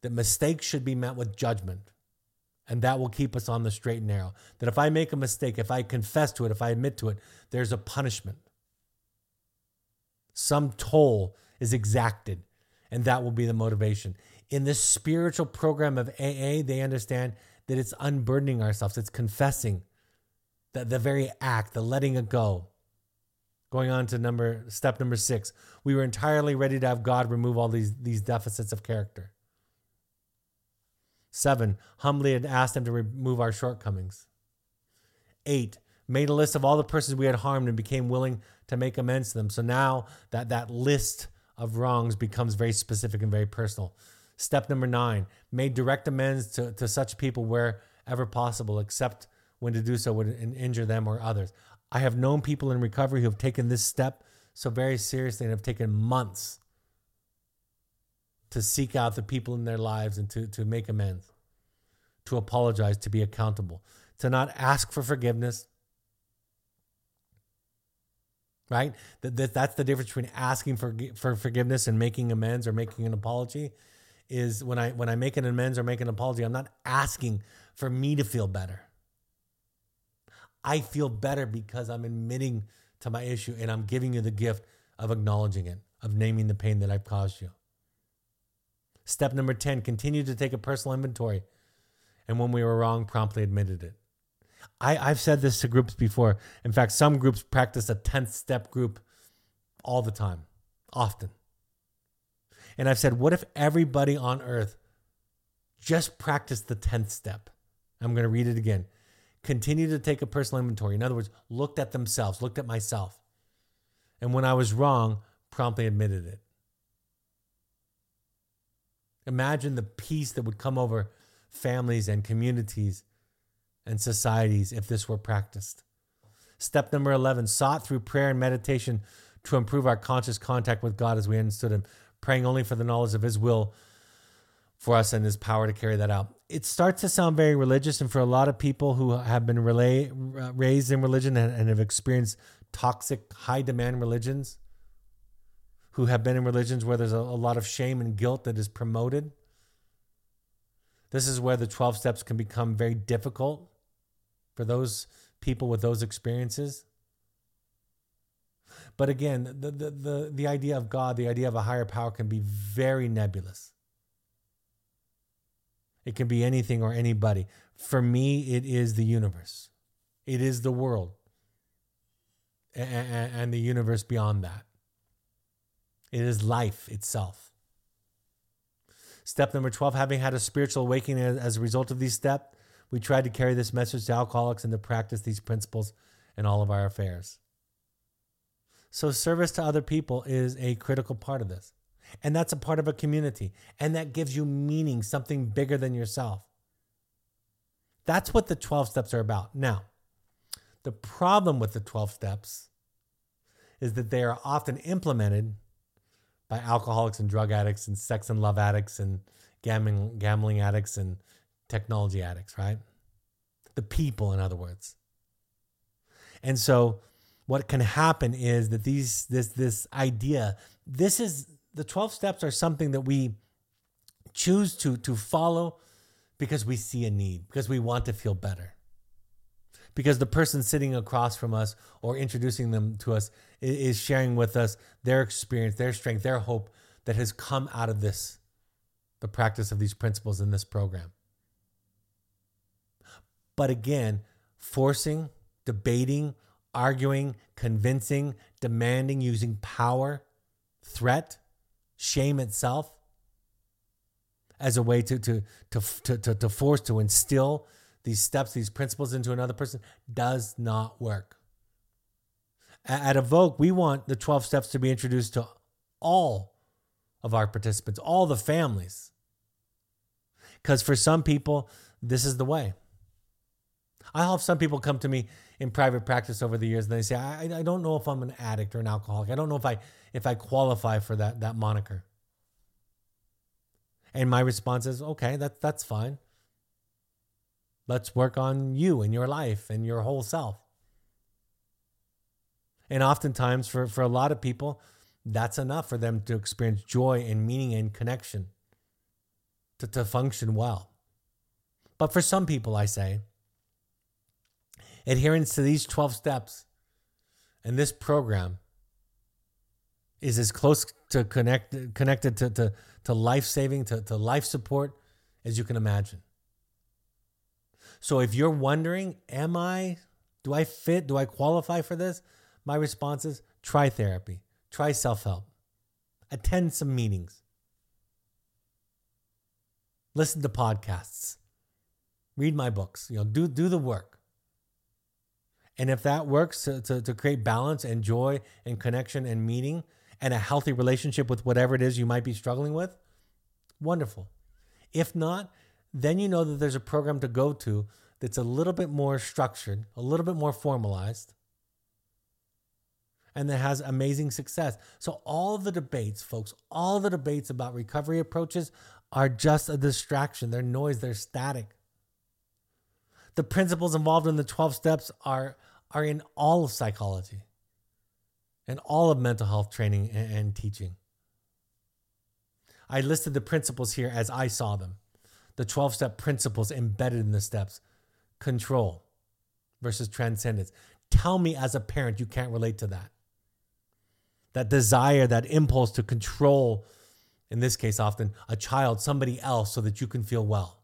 that mistakes should be met with judgment. And that will keep us on the straight and narrow. That if I make a mistake, if I confess to it, if I admit to it, there's a punishment. Some toll is exacted, and that will be the motivation in this spiritual program of AA, they understand that it's unburdening ourselves, it's confessing that the very act, the letting it go. Going on to number step number six, we were entirely ready to have God remove all these, these deficits of character. Seven, humbly had asked them to remove our shortcomings. Eight, made a list of all the persons we had harmed and became willing to make amends to them. So now that that list of wrongs becomes very specific and very personal. Step number nine, made direct amends to, to such people wherever possible, except when to do so would injure them or others. I have known people in recovery who have taken this step so very seriously and have taken months to seek out the people in their lives and to, to make amends, to apologize, to be accountable, to not ask for forgiveness. Right? That, that, that's the difference between asking for, for forgiveness and making amends or making an apology is when I when I make an amends or make an apology, I'm not asking for me to feel better. I feel better because I'm admitting to my issue and I'm giving you the gift of acknowledging it, of naming the pain that I've caused you. Step number 10, continue to take a personal inventory. And when we were wrong, promptly admitted it. I, I've said this to groups before. In fact, some groups practice a 10th step group all the time, often. And I've said, what if everybody on earth just practiced the 10th step? I'm going to read it again. Continue to take a personal inventory. In other words, looked at themselves, looked at myself. And when I was wrong, promptly admitted it. Imagine the peace that would come over families and communities and societies if this were practiced. Step number 11 sought through prayer and meditation to improve our conscious contact with God as we understood Him praying only for the knowledge of His will for us and His power to carry that out. It starts to sound very religious, and for a lot of people who have been relay, raised in religion and, and have experienced toxic, high demand religions, who have been in religions where there's a, a lot of shame and guilt that is promoted. This is where the 12 steps can become very difficult for those people with those experiences. But again, the, the, the, the idea of God, the idea of a higher power can be very nebulous. It can be anything or anybody. For me, it is the universe, it is the world, and, and the universe beyond that. It is life itself. Step number 12 having had a spiritual awakening as, a result of these steps, we tried to carry this message to alcoholics and to practice these principles in all of our affairs. So, service to other people is a critical part of this. And that's a part of a community. And that gives you meaning, something bigger than yourself. That's what the 12 steps are about. Now, the problem with the 12 steps is that they are often implemented by alcoholics and drug addicts and sex and love addicts and gambling, gambling addicts and technology addicts, right? The people, in other words. And so what can happen is that these this this idea, this is the 12 steps are something that we choose to to follow because we see a need, because we want to feel better. Because the person sitting across from us or introducing them to us is sharing with us their experience, their strength, their hope that has come out of this, the practice of these principles in this program. But again, forcing, debating, arguing, convincing, demanding, using power, threat, shame itself as a way to, to, to, to, to, force, to instill these steps, these principles into another person does not work. At Evoke, we want the 12 steps to be introduced to all of our participants, all the families. Because for some people, this is the way. I have some people come to me in private practice over the years and they say, I, I don't know if I'm an addict or an alcoholic. I don't know if I if I qualify for that that moniker. And my response is, okay, that, that's fine. Let's work on you and your life and your whole self. And oftentimes, for, for a lot of people, that's enough for them to experience joy and meaning and connection, to, to function well. But for some people, I say, adherence to these 12 steps and this program is as close to connect, connected to, to, to life saving, to, to life support as you can imagine. So if you're wondering, am I, do I fit, do I qualify for this? My response is try therapy, try self help, attend some meetings, listen to podcasts, read my books, you know, do, do the work. And if that works to, to, to create balance and joy and connection and meaning, and a healthy relationship with whatever it is you might be struggling with, wonderful. If not, then you know that there's a program to go to that's a little bit more structured, a little bit more formalized, and that has amazing success. So, all the debates, folks, all the debates about recovery approaches are just a distraction. They're noise, they're static. The principles involved in the 12 steps are, are in all of psychology and all of mental health training and, and teaching. I listed the principles here as I saw them the 12 step principles embedded in the steps control versus transcendence. Tell me as a parent you can't relate to that. That desire, that impulse to control, in this case, often a child, somebody else, so that you can feel well.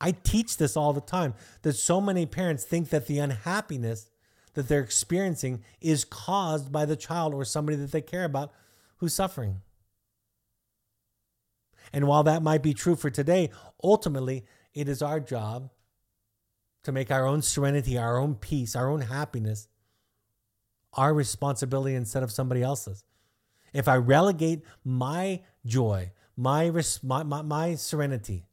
I teach this all the time that so many parents think that the unhappiness that they're experiencing is caused by the child or somebody that they care about who's suffering. And while that might be true for today, ultimately, it is our job to make our own serenity, our own peace, our own happiness our responsibility instead of somebody else's. If I relegate my joy, my, my, my, my serenity,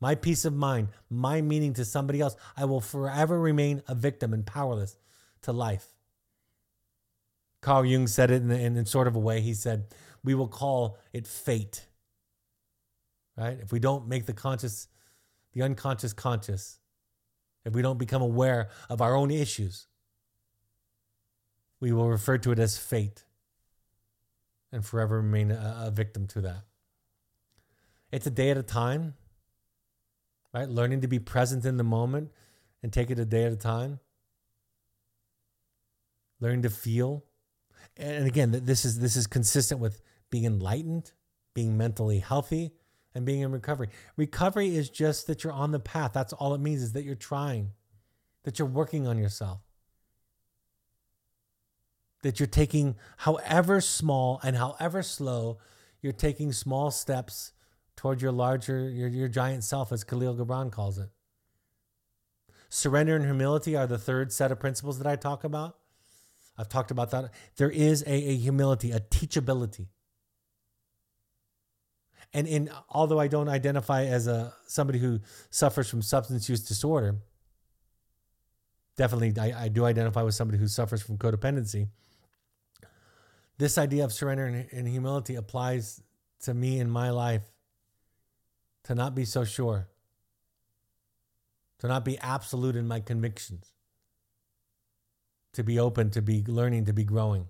my peace of mind, my meaning to somebody else, I will forever remain a victim and powerless to life. Carl Jung said it in, in, in sort of a way. He said, We will call it fate. Right? If we don't make the conscious, the unconscious conscious, if we don't become aware of our own issues, we will refer to it as fate and forever remain a, a victim to that. It's a day at a time right? Learning to be present in the moment and take it a day at a time. Learning to feel. And again, this is this is consistent with being enlightened, being mentally healthy, and being in recovery. Recovery is just that you're on the path. That's all it means is that you're trying, that you're working on yourself. That you're taking, however small and however slow, you're taking small steps toward your larger, your, your giant self, as Khalil Gibran calls it. Surrender and humility are the third set of principles that I talk about. I've talked about that. There is a, a humility, a teachability. And in although I don't identify as a somebody who suffers from substance use disorder, definitely I, I do identify with somebody who suffers from codependency. This idea of surrender and, and humility applies to me in my life to not be so sure, to not be absolute in my convictions, to be open, to be learning, to be growing,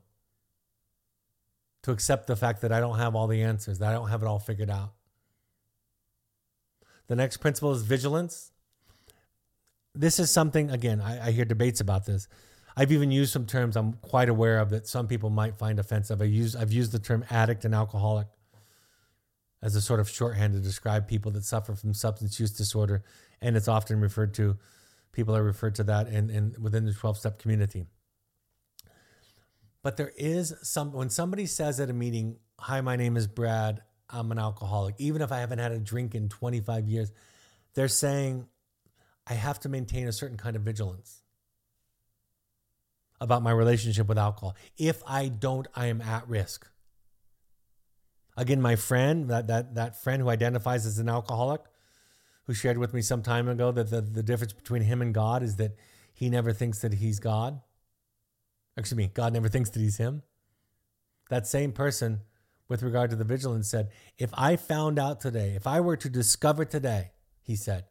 to accept the fact that I don't have all the answers, that I don't have it all figured out. The next principle is vigilance. This is something, again, I, I hear debates about this. I've even used some terms I'm quite aware of that some people might find offensive. I use, I've used the term addict and alcoholic as a sort of shorthand to describe people that suffer from substance use disorder, and it's often referred to. People are referred to that in, in within the 12 step community. But there is some when somebody says at a meeting, "Hi, my name is Brad. I'm an alcoholic," even if I haven't had a drink in 25 years, they're saying I have to maintain a certain kind of vigilance about my relationship with alcohol. If I don't, I am at risk. Again, my friend, that that that friend who identifies as an alcoholic, who shared with me some time ago that the, the difference between him and God is that he never thinks that he's God. Excuse me, God never thinks that he's him. That same person, with regard to the vigilance, said, If I found out today, if I were to discover today, he said,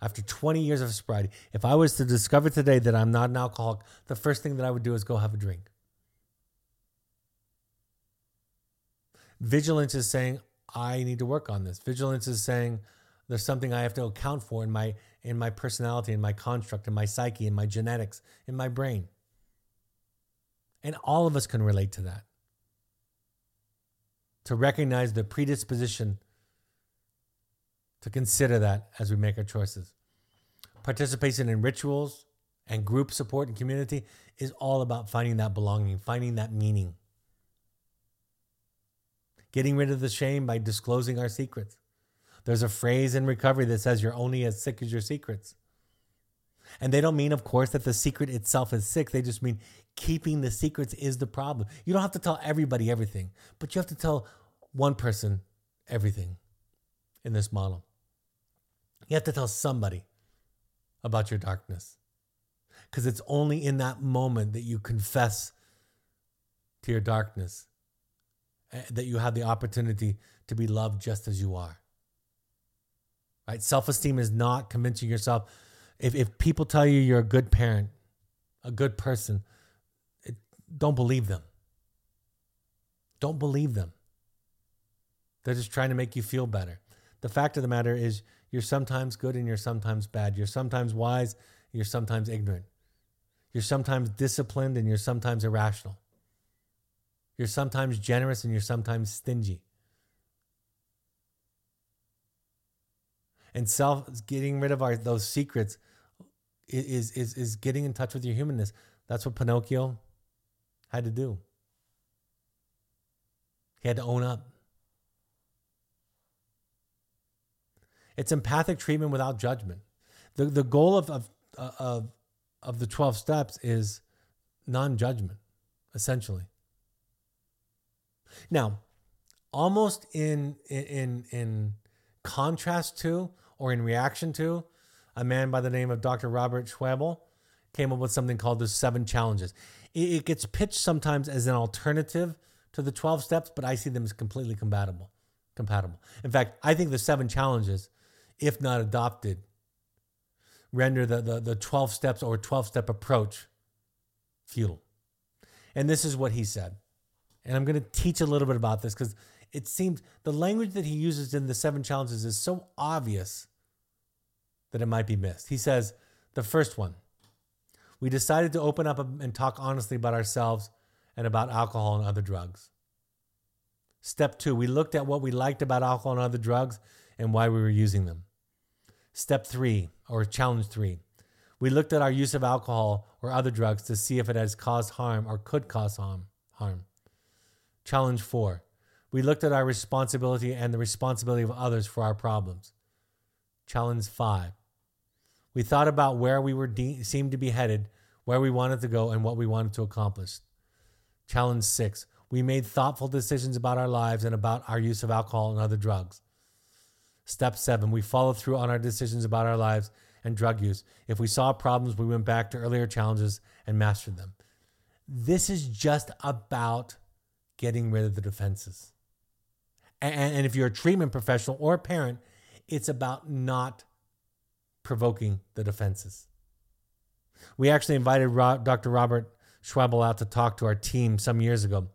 after 20 years of sobriety, if I was to discover today that I'm not an alcoholic, the first thing that I would do is go have a drink. Vigilance is saying, I need to work on this. Vigilance is saying there's something I have to account for in my in my personality, in my construct, in my psyche, in my genetics, in my brain. And all of us can relate to that. To recognize the predisposition to consider that as we make our choices. Participation in rituals and group support and community is all about finding that belonging, finding that meaning getting rid of the shame by disclosing our secrets. There's a phrase in recovery that says you're only as sick as your secrets. And they don't mean, of course, that the secret itself is sick. They just mean keeping the secrets is the problem. You don't have to tell everybody everything, but you have to tell one person everything in this model. You have to tell somebody about your darkness because it's only in that moment that you confess to your darkness that you have the opportunity to be loved just as you are. Right? Self esteem is not convincing yourself. If, if people tell you you're a good parent, a good person, don't believe them. Don't believe them. They're just trying to make you feel better. The fact of the matter is, you're sometimes good and you're sometimes bad. You're sometimes wise, you're sometimes ignorant. You're sometimes disciplined and you're sometimes irrational. You're sometimes generous and you're sometimes stingy. And self getting rid of our those secrets is is is getting in touch with your humanness. That's what Pinocchio had to do. He had to own up. It's empathic treatment without judgment. The, the goal of, of, of, of the 12 steps is non judgment, essentially. Now, almost in in in contrast to or in reaction to, a man by the name of Dr. Robert Schwebel came up with something called the seven challenges. It, it gets pitched sometimes as an alternative to the 12 steps, but I see them as completely compatible. Compatible. In fact, I think the seven challenges, if not adopted, render the, the, the 12 steps or 12 step approach futile. And this is what he said. And I'm going to teach a little bit about this because it seems the language that he uses in the seven challenges is so obvious that it might be missed. He says, the first one, we decided to open up and talk honestly about ourselves and about alcohol and other drugs. Step two, we looked at what we liked about alcohol and other drugs and why we were using them. Step three, or challenge three, we looked at our use of alcohol or other drugs to see if it has caused harm or could cause harm. harm. Challenge four, we looked at our responsibility and the responsibility of others for our problems. Challenge five, we thought about where we were de- seemed to be headed, where we wanted to go, and what we wanted to accomplish. Challenge six, we made thoughtful decisions about our lives and about our use of alcohol and other drugs. Step seven, we followed through on our decisions about our lives and drug use. If we saw problems, we went back to earlier challenges and mastered them. This is just about getting rid of the defenses. And, and if you're a treatment professional or a parent, it's about not provoking the defenses. We actually invited Dr. Robert Schwebel out to talk to our team some years ago.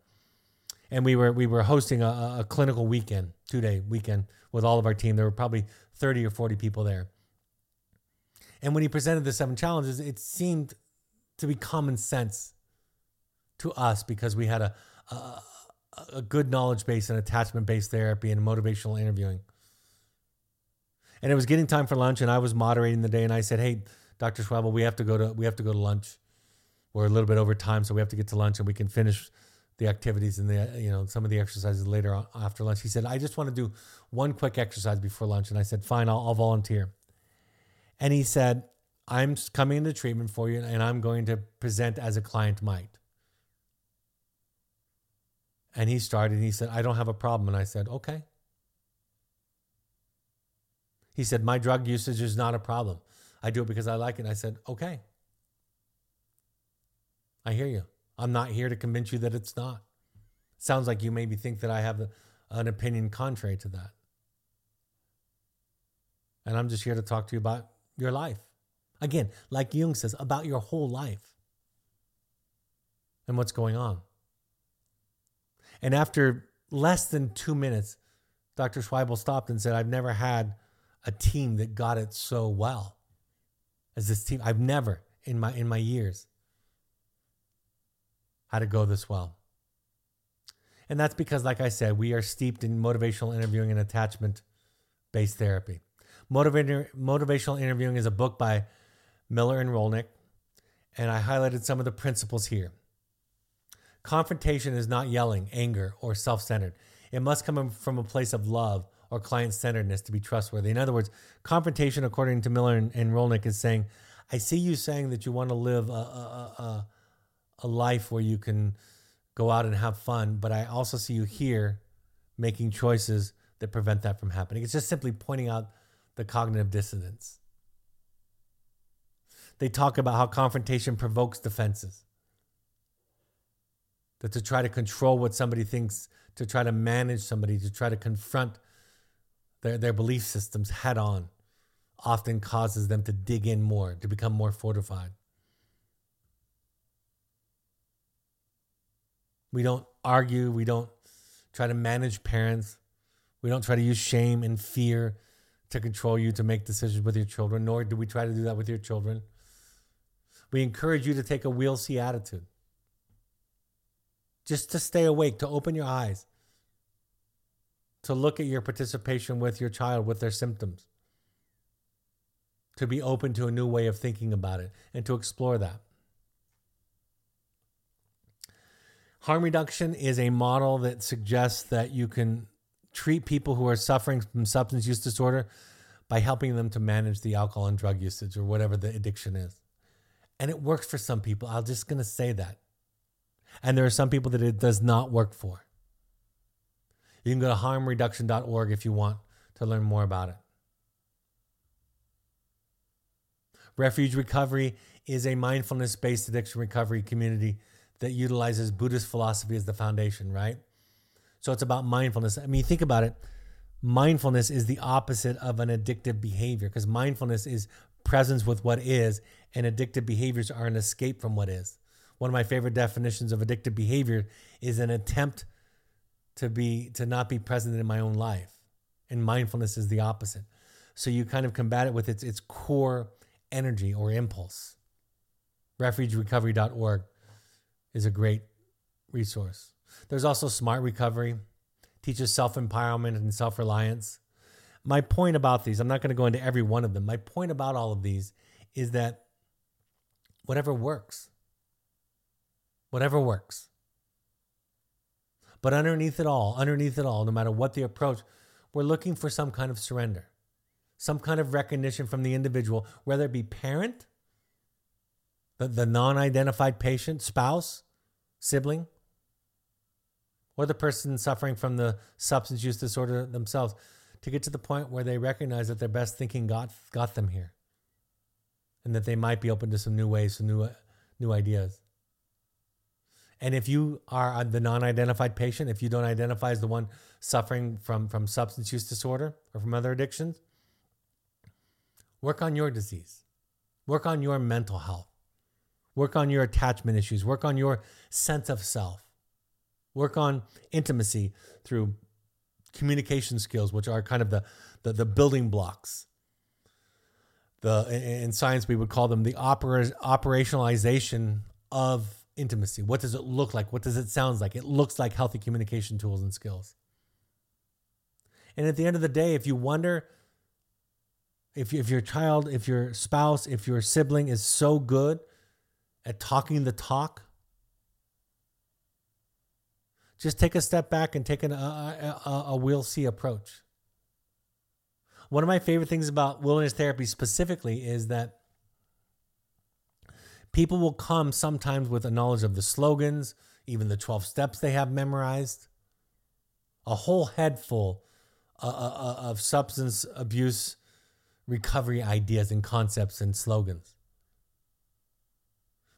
And we were we were hosting a, a clinical weekend, two day weekend with all of our team. There were probably 30 or 40 people there. And when he presented the seven challenges, it seemed to be common sense to us because we had a, a, a good knowledge base and attachment based therapy and motivational interviewing. And it was getting time for lunch, and I was moderating the day, and I said, "Hey, Dr. Schwebel, we have to go to we have to go to lunch. We're a little bit over time, so we have to get to lunch, and we can finish the activities and the you know some of the exercises later on after lunch." He said, "I just want to do one quick exercise before lunch," and I said, "Fine, I'll, I'll volunteer." And he said, "I'm coming into treatment for you, and I'm going to present as a client might." And he started, and he said, I don't have a problem. And I said, okay. He said, My drug usage is not a problem. I do it because I like it. I said, okay. I hear you. I'm not here to convince you that it's not. Sounds like you maybe think that I have a, an opinion contrary to that. And I'm just here to talk to you about your life. Again, like Jung says, about your whole life and what's going on. And after less than two minutes, Dr. Schwebel stopped and said, I've never had a team that got it so well as this team. I've never in my in my years had it go this well. And that's because, like I said, we are steeped in motivational interviewing and attachment based therapy. Motivator, motivational interviewing is a book by Miller and Rollnick, and I highlighted some of the principles here. Confrontation is not yelling, anger, or self centered. It must come from a place of love or client centeredness to be trustworthy. In other words, confrontation, according to Miller and, and Rollnick, is saying, I see you saying that you want to live a, a, a, a life where you can go out and have fun, but I also see you here making choices that prevent that from happening. It's just simply pointing out the cognitive dissonance. They talk about how confrontation provokes defenses that to try to control what somebody thinks, to try to manage somebody, to try to confront their, their belief systems head on, often causes them to dig in more, to become more fortified. We don't argue, we don't try to manage parents, we don't try to use shame and fear to control you to make decisions with your children, nor do we try to do that with your children. We encourage you to take a we'll see attitude just to stay awake, to open your eyes, to look at your participation with your child with their symptoms, to be open to a new way of thinking about it, and to explore that. Harm reduction is a model that suggests that you can treat people who are suffering from substance use disorder by helping them to manage the alcohol and drug usage or whatever the addiction is. And it works for some people. I'm just going to say that. And there are some people that it does not work for. You can go to harmreduction.org if you want to learn more about it. Refuge Recovery is a mindfulness based addiction recovery community that utilizes Buddhist philosophy as the foundation, right? So it's about mindfulness. I mean, think about it. Mindfulness is the opposite of an addictive behavior because mindfulness is presence with what is, and addictive behaviors are an escape from what is one of my favorite definitions of addictive behavior is an attempt to be to not be present in my own life. And mindfulness is the opposite. So you kind of combat it with its its core energy or impulse. Refugerecovery.org is a great resource. There's also smart recovery teaches self-empowerment and self-reliance. My point about these i'm not going to go into every one of them. My point about all of these is that whatever works whatever works. But underneath it all, underneath it all, no matter what the approach, we're looking for some kind of surrender, some kind of recognition from the individual, whether it be parent, the, the non identified patient, spouse, sibling, or the person suffering from the substance use disorder themselves, to get to the point where they recognize that their best thinking got, got them here and that they might be open to some new ways, some new, new ideas. And if you are the non-identified patient, if you don't identify as the one suffering from, from substance use disorder or from other addictions, work on your disease. Work on your mental health. Work on your attachment issues. Work on your sense of self. Work on intimacy through communication skills, which are kind of the, the, the building blocks. The, in science, we would call them the opera, operationalization of intimacy. What does it look like? What does it sound like? It looks like healthy communication tools and skills. And at the end of the day, if you wonder if, if your child, if your spouse, if your sibling is so good at talking the talk, just take a step back and take an, a, a, a we'll see approach. One of my favorite things about wilderness therapy specifically is that people will come sometimes with a knowledge of the slogans, even the 12 steps they have memorized, a whole head full uh, uh, uh, of substance abuse recovery ideas and concepts and slogans.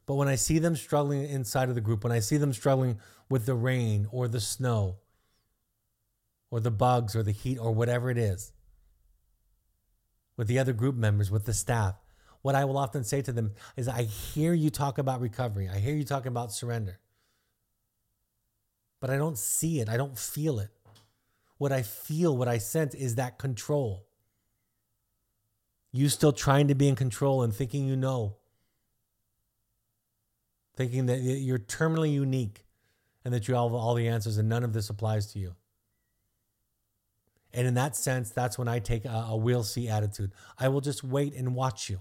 But when I see them struggling inside of the group, when I see them struggling with the rain or the snow or the bugs or the heat or whatever it is, with the other group members, with the staff, what I will often say to them is, I hear you talk about recovery. I hear you talk about surrender. But I don't see it. I don't feel it what I feel, what I sense is that control. You still trying to be in control and thinking you know, thinking that you're terminally unique and that you have all the answers and none of this applies to you. And in that sense, that's when I take a, a we'll see attitude. I will just wait and watch you.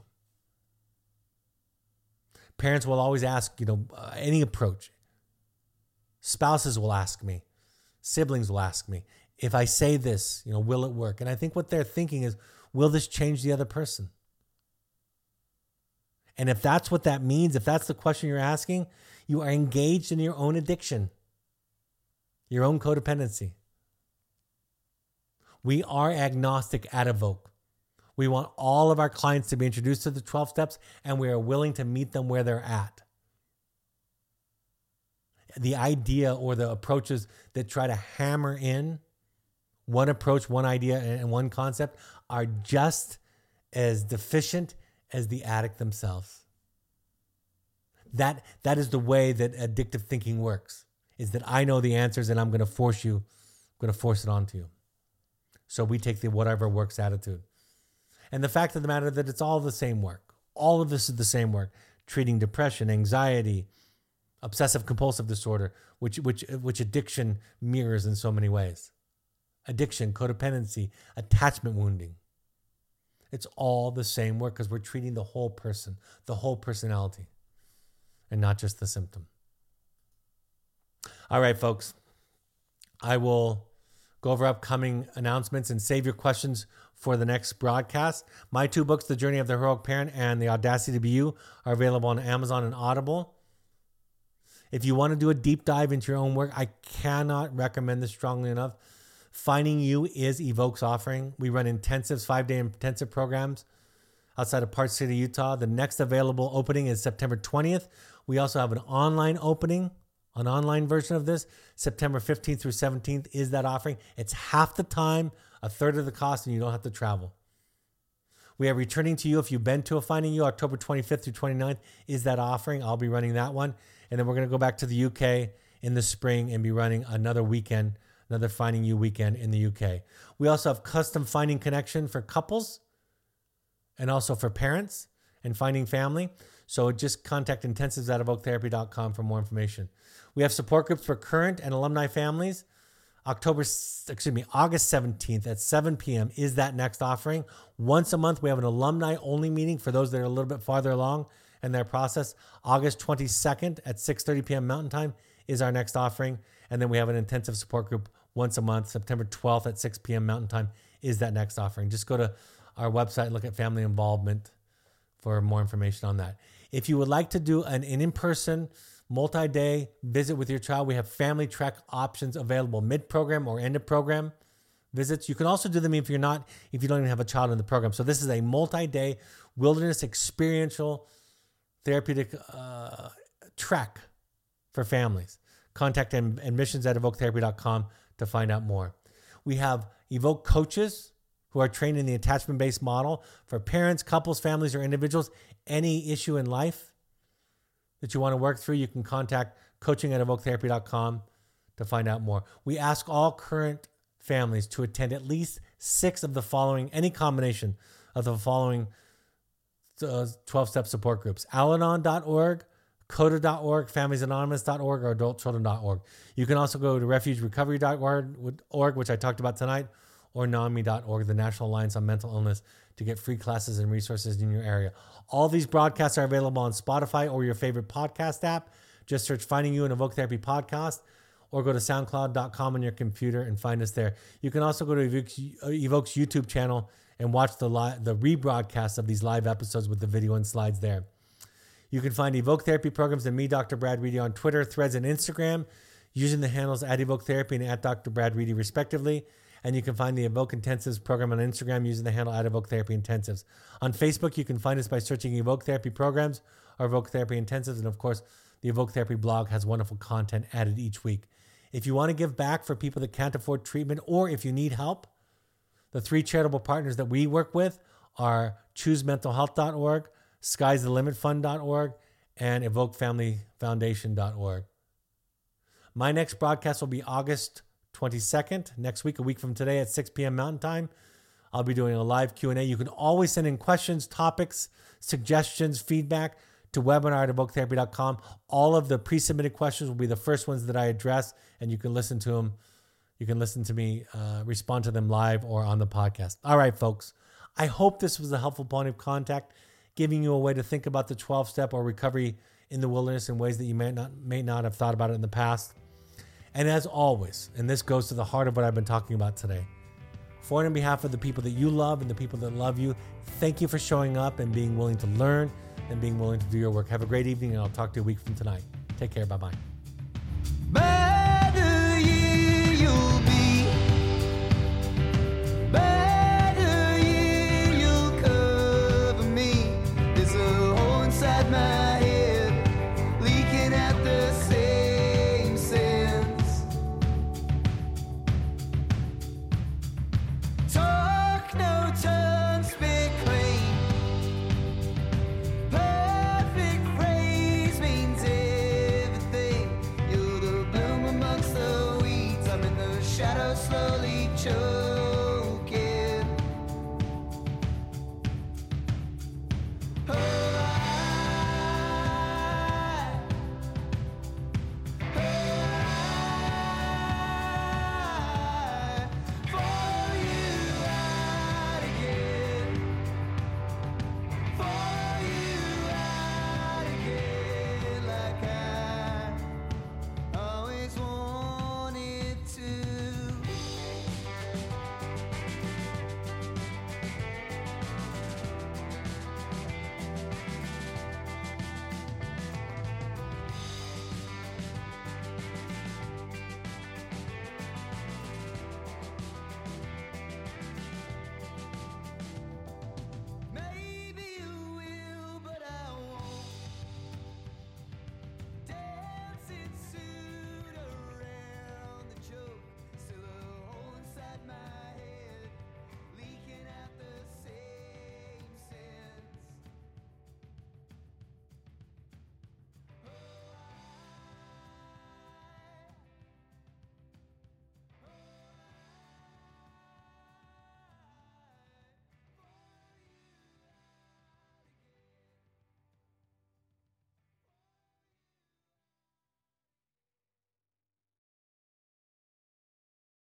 Parents will always ask, you know, uh, any approach. Spouses will ask me. Siblings will ask me if I say this, you know, will it work? And I think what they're thinking is, will this change the other person? And if that's what that means, if that's the question you're asking, you are engaged in your own addiction, your own codependency. We are agnostic at Evoke. We want all of our clients to be introduced to the 12 steps, and we are willing to meet them where they're at. The idea or the approaches that try to hammer in one approach, one idea, and one concept are just as deficient as the addict themselves. That, that is the way that addictive thinking works, is that I know the answers and I'm going to force you, I'm going to force it onto you. So we take the whatever works attitude. And the fact of the matter that it's all the same work. All of this is the same work. Treating depression, anxiety, obsessive compulsive disorder, which which which addiction mirrors in so many ways addiction, codependency, attachment wounding. It's all the same work because we're treating the whole person, the whole personality, and not just the symptom. All right, folks. I will go over upcoming announcements and save your questions for the next broadcast. My two books, The Journey of the Heroic Parent and The Audacity to Be You, are available on Amazon and Audible. If you want to do a deep dive into your own work, I cannot recommend this strongly enough. Finding You is Evoke's offering. We run intensives, five day intensive programs outside of Park City, Utah. The next available opening is September 20th. We also have an online opening, an online version of this. September 15th through 17th is that offering. It's half the time, a third of the cost, and you don't have to travel. We are returning to you if you've been to a Finding You October 25th through 29th is that offering. I'll be running that one. And then we're going to go back to the UK in the spring and be running another weekend another Finding You weekend in the UK. We also have custom Finding Connection for couples and also for parents and finding family. So just contact intensives at evoketherapy.com for more information. We have support groups for current and alumni families. October, excuse me, August 17th at 7 p.m. is that next offering. Once a month, we have an alumni only meeting for those that are a little bit farther along in their process. August 22nd at 6:30 p.m. Mountain Time is our next offering, and then we have an intensive support group once a month. September 12th at 6 p.m. Mountain Time is that next offering. Just go to our website, look at family involvement for more information on that. If you would like to do an in person, multi day visit with your child, we have family track options available mid program or end of program visits. You can also do them if you're not, if you don't even have a child in the program. So this is a multi day wilderness experiential therapeutic uh, track for families. Contact admissions at evoketherapy.com to find out more. We have Evoke coaches who are trained in the attachment based model for parents, couples, families, or individuals, any issue in life. that you want to work through, you can contact coaching at evoketherapy.com to find out more. We ask all current families to attend at least six of the following, any combination of the following uh, 12 step support groups Al Anon.org, CODA.org, FamiliesAnonymous.org, or AdultChildren.org. You can also go to RefugeRecovery.org, which I talked about tonight, or NAMI.org, the National Alliance on Mental Illness, to get free classes and resources in your area. All these broadcasts are available on Spotify or your favorite podcast app. Just search Finding You and Evoke Therapy Podcast or go to soundcloud.com on your computer and find us there. You can also go to uh, Evoke's YouTube channel and watch the li- the rebroadcast of these live episodes with the video and slides there. You can find Evoke Therapy programs and me, Dr. Brad Reedy, on Twitter, Threads, and Instagram using the handles at Evoke Therapy and at Dr. Brad Reedy, respectively. And you can find the Evoke Intensives program on Instagram using the handle at Evoke Therapy Intensives. On Facebook, you can find us by searching Evoke Therapy programs or Evoke Therapy Intensives. And of course, the Evoke Therapy blog has wonderful content added each week. If you want to give back for people that can't afford treatment or if you need help, the three charitable partners that we work with are choosementalhealth.org, sky'sthelimitfund.org, and evokefamilyfoundation.org. My next broadcast will be August 22nd, next week, a week from today at 6 p.m. Mountain Time. I'll be doing a live Q&A. You can always send in questions, topics, suggestions, feedback to webinar at evoketherapy.com. All of the pre-submitted questions will be the first ones that I address, and you can listen to them. You can listen to me uh, respond to them live or on the podcast. All right, folks. I hope this was a helpful point of contact, giving you a way to think about the 12-step or recovery in the wilderness in ways that you may not may not have thought about it in the past. And as always, and this goes to the heart of what I've been talking about today. For and on behalf of the people that you love and the people that love you, thank you for showing up and being willing to learn and being willing to do your work. Have a great evening, and I'll talk to you a week from tonight. Take care. Bye bye.